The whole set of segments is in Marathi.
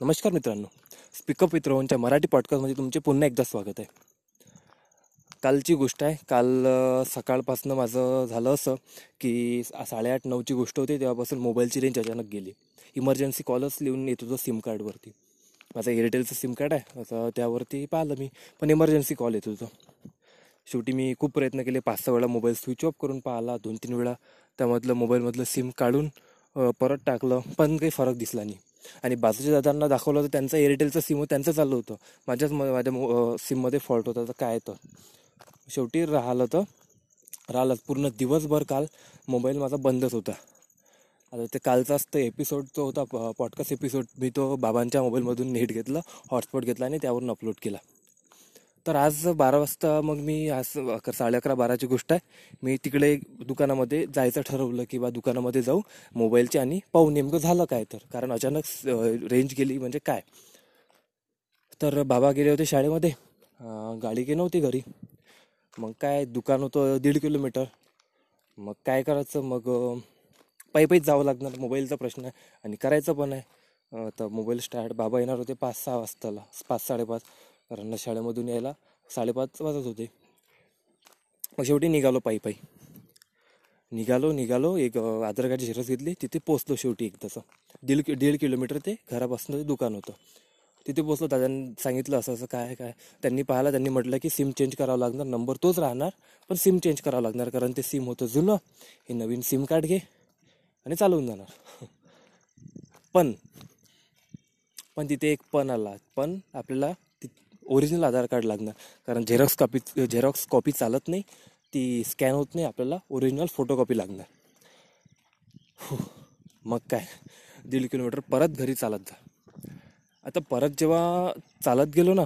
नमस्कार मित्रांनो. स्पीकअप विथ मराठी पॉडकास्टमध्ये तुमचे पुन्हा एकदा स्वागत आहे. कालची गोष्ट आहे काल सकाळपासून माझं झालं असं की साडेआठ नऊची गोष्ट होती तेव्हापासून मोबाईलची रेंज अचानक गेली. इमर्जन्सी कॉलच लिहून येत होतं सिम कार्डवरती माझं एअरटेलचं सिम कार्ड आहे असं त्यावरती पाहिलं मी पण इमर्जन्सी कॉल येत होतं. शेवटी मी खूप प्रयत्न केले पाच सहा वेळा मोबाईल स्विच ऑफ करून पाहिला दोन तीन वेळा त्यामधलं मोबाईलमधलं सिम काढून परत टाकलं पण काही फरक दिसला नाही. आणि बाजूच्या दादांना दाखवलं होतं त्यांचं एअरटेलचं सिम त्यांचं चाललं होतं. माझ्याच माझ्या सिममध्ये फॉल्ट होता तर काय तर. शेवटी राहिलं तर राहिलं पूर्ण दिवसभर काल मोबाईल माझा बंदच होता. आता ते कालचाच तो एपिसोड जो होता पॉडकास्ट एपिसोड मी तो बाबांच्या मोबाईलमधून नेट घेतलं हॉटस्पॉट घेतला आणि त्यावरून अपलोड केला. तर आज बारा वाजता मग मी आज साडे अकरा बाराची गोष्ट आहे. मी तिकडे दुकानामध्ये जायचं ठरवलं किंवा दुकानामध्ये जाऊ मोबाईलचे आणि पाहू नेमकं झालं काय तर. कारण अचानक रेंज गेली म्हणजे काय? तर बाबा गेले होते शाळेमध्ये. गाडी की नव्हती घरी. मग काय दुकान होतं दीड किलोमीटर. मग काय करायचं? मग पायी पायीच जावं लागणार मोबाईलचा प्रश्न आहे. आणि करायचं पण आहे. तर मोबाईल स्टार्ट बाबा येणार होते पाच सहा वाजताला. पाच साडेपाच. कारण शाळेमधून यायला साडेपाच वाजत होते. मग शेवटी निघालो पायी पायी. निघालो निघालो एक आधार कार्डची घेतली. तिथे पोचलो शेवटी एक तसं. दीड दीड किलोमीटर ते घरापासून ते दुकान होतं. तिथे पोचलो दादांनी सांगितलं असं असं काय काय. त्यांनी पाहिलं त्यांनी म्हटलं की सिम चेंज करावं लागणार. नंबर तोच राहणार पण सिम चेंज करावं लागणार कारण ते सिम होतं जुनं. हे नवीन सिम कार्ड घे आणि चालवून जाणार. पण पण तिथे एक पण आला. पण आपल्याला ओरिजिनल आधार कार्ड लागणार. कारण झेरॉक्स कॉपी झेरॉक्स कॉपी चालत नाही ती स्कॅन होत नाही आपल्याला ओरिजिनल फोटोकॉपी लागणार. मग काय? दीड किलोमीटर परत घरी चालत जा. आता परत जेव्हा चालत गेलो ना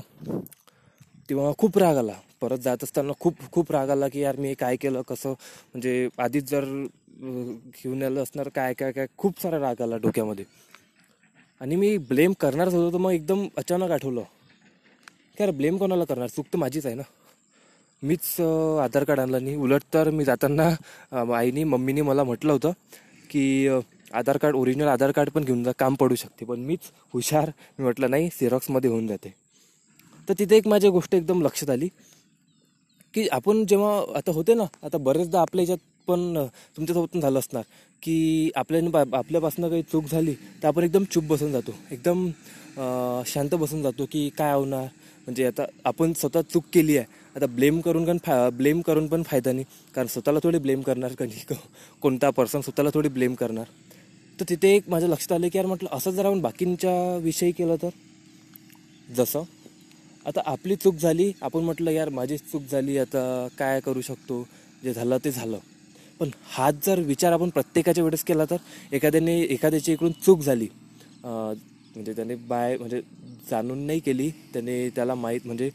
तेव्हा खूप राग आला. परत जात असताना खूप खूप राग आला की यार मी काय केलं कसं? म्हणजे आधीच जर घेऊन आलं असणार काय काय काय? खूप सारा राग आला डोक्यामध्ये. आणि मी ब्लेम करणारच होतो तर मग एकदम अचानक आठवलं. काय ब्लेम कोणाला करणार? चूक तर माझीच आहे ना. मीच आधार कार्ड आणलं नाही. उलट तर मी जाताना आईनी मम्मीने मला म्हटलं होतं की Aadhaar card original Aadhaar card पण घेऊन जा काम पडू शकते. पण मीच हुशार. मी म्हटलं नाही झेरॉक्समध्ये होऊन जाते. तर तिथे एक माझी गोष्ट एकदम लक्षात आली की आपण जेव्हा आता होते ना आता बरेचदा आपल्या याच्यात पण तुमच्यासोबत झालं असणार की आपल्या आपल्यापासून काही चूक झाली तर आपण एकदम चूप बसून जातो. एकदम शांत बसून जातो की काय होणार? म्हणजे आता आपण स्वतः चूक केली आहे. आता ब्लेम करून पण फा ब्लेम करून पण फायदा नाही. कारण स्वतःला थोडी ब्लेम करणार कधी कोणता पर्सन स्वतःला थोडी ब्लेम करणार? तर तिथे एक माझ्या लक्षात आलं की यार म्हटलं असं जर आपण बाकींच्या विषयी केलं तर? जसं आता आपली चूक झाली आपण म्हटलं यार माझी चूक झाली आता काय करू शकतो? जे झालं ते झालं. पण हाच जर विचार आपण प्रत्येकाच्या वेळेस केला तर एखाद्याने एखाद्याची इकडून चूक झाली म्हणजे त्याने बाय म्हणजे जाणून नाही केली त्याने त्याला माहीत म्हणजे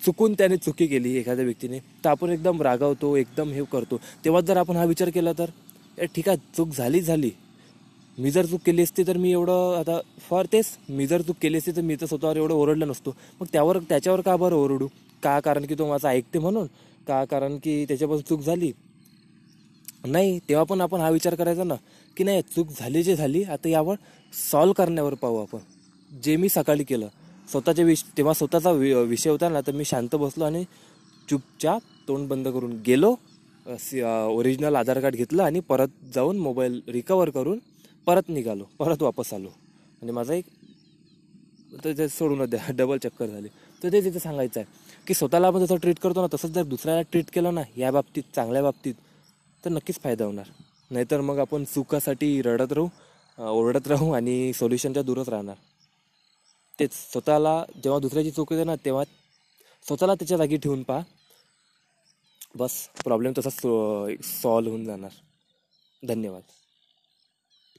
चुकून त्याने चुकी केली एखाद्या व्यक्तीने तर आपण एकदम रागावतो एकदम हे करतो. तेव्हा जर आपण हा विचार केला तर ठीक आहे चूक झाली झाली. मी जर चूक केली असती तर मी एवढं आता फॉर तेच मी जर चूक केली असती तर मी तर स्वतःवर एवढं ओरडलं नसतो. मग त्यावर त्याच्यावर का बरं ओरडू? का कारण की तो माझा ऐकते म्हणून? का कारण की त्याच्यापासून चूक झाली? नाही तेव्हा पण आपण हा विचार करायचा ना की नाही चूक झाली जे झाली आता यावर सॉल्व करण्यावर पाहू आपण. जे मी सकाळी केलं स्वतःच्या विष तेव्हा स्वतःचा वि विषय होता ना तर मी शांत बसलो आणि चुपचाप तोंड बंद करून गेलो ओरिजिनल आधार कार्ड घेतलं आणि परत जाऊन मोबाईल रिकवर करून परत निघालो परत वापस आलो. आणि माझा एक तर ते सोडून द्या डबल चक्कर झाली. तर ते तिथे सांगायचं आहे की स्वतःला आपण जसं ट्रीट करतो ना तसंच जर दुसऱ्याला ट्रीट केलं ना या बाबतीत चांगल्या बाबतीत तर नक्कीच फायदा होणार. नाहीतर मग आपण सुखासाठी रडत राहू ओरडत राहू आणि सोल्युशनच्या दूरच राहणार. तेच स्वतःला जेव्हा दुसऱ्याची चूक येते ना तेव्हा स्वतःला त्याच्या जागी ठेवून पहा. बस प्रॉब्लेम तसाच सॉल्व होऊन जाणार. धन्यवाद.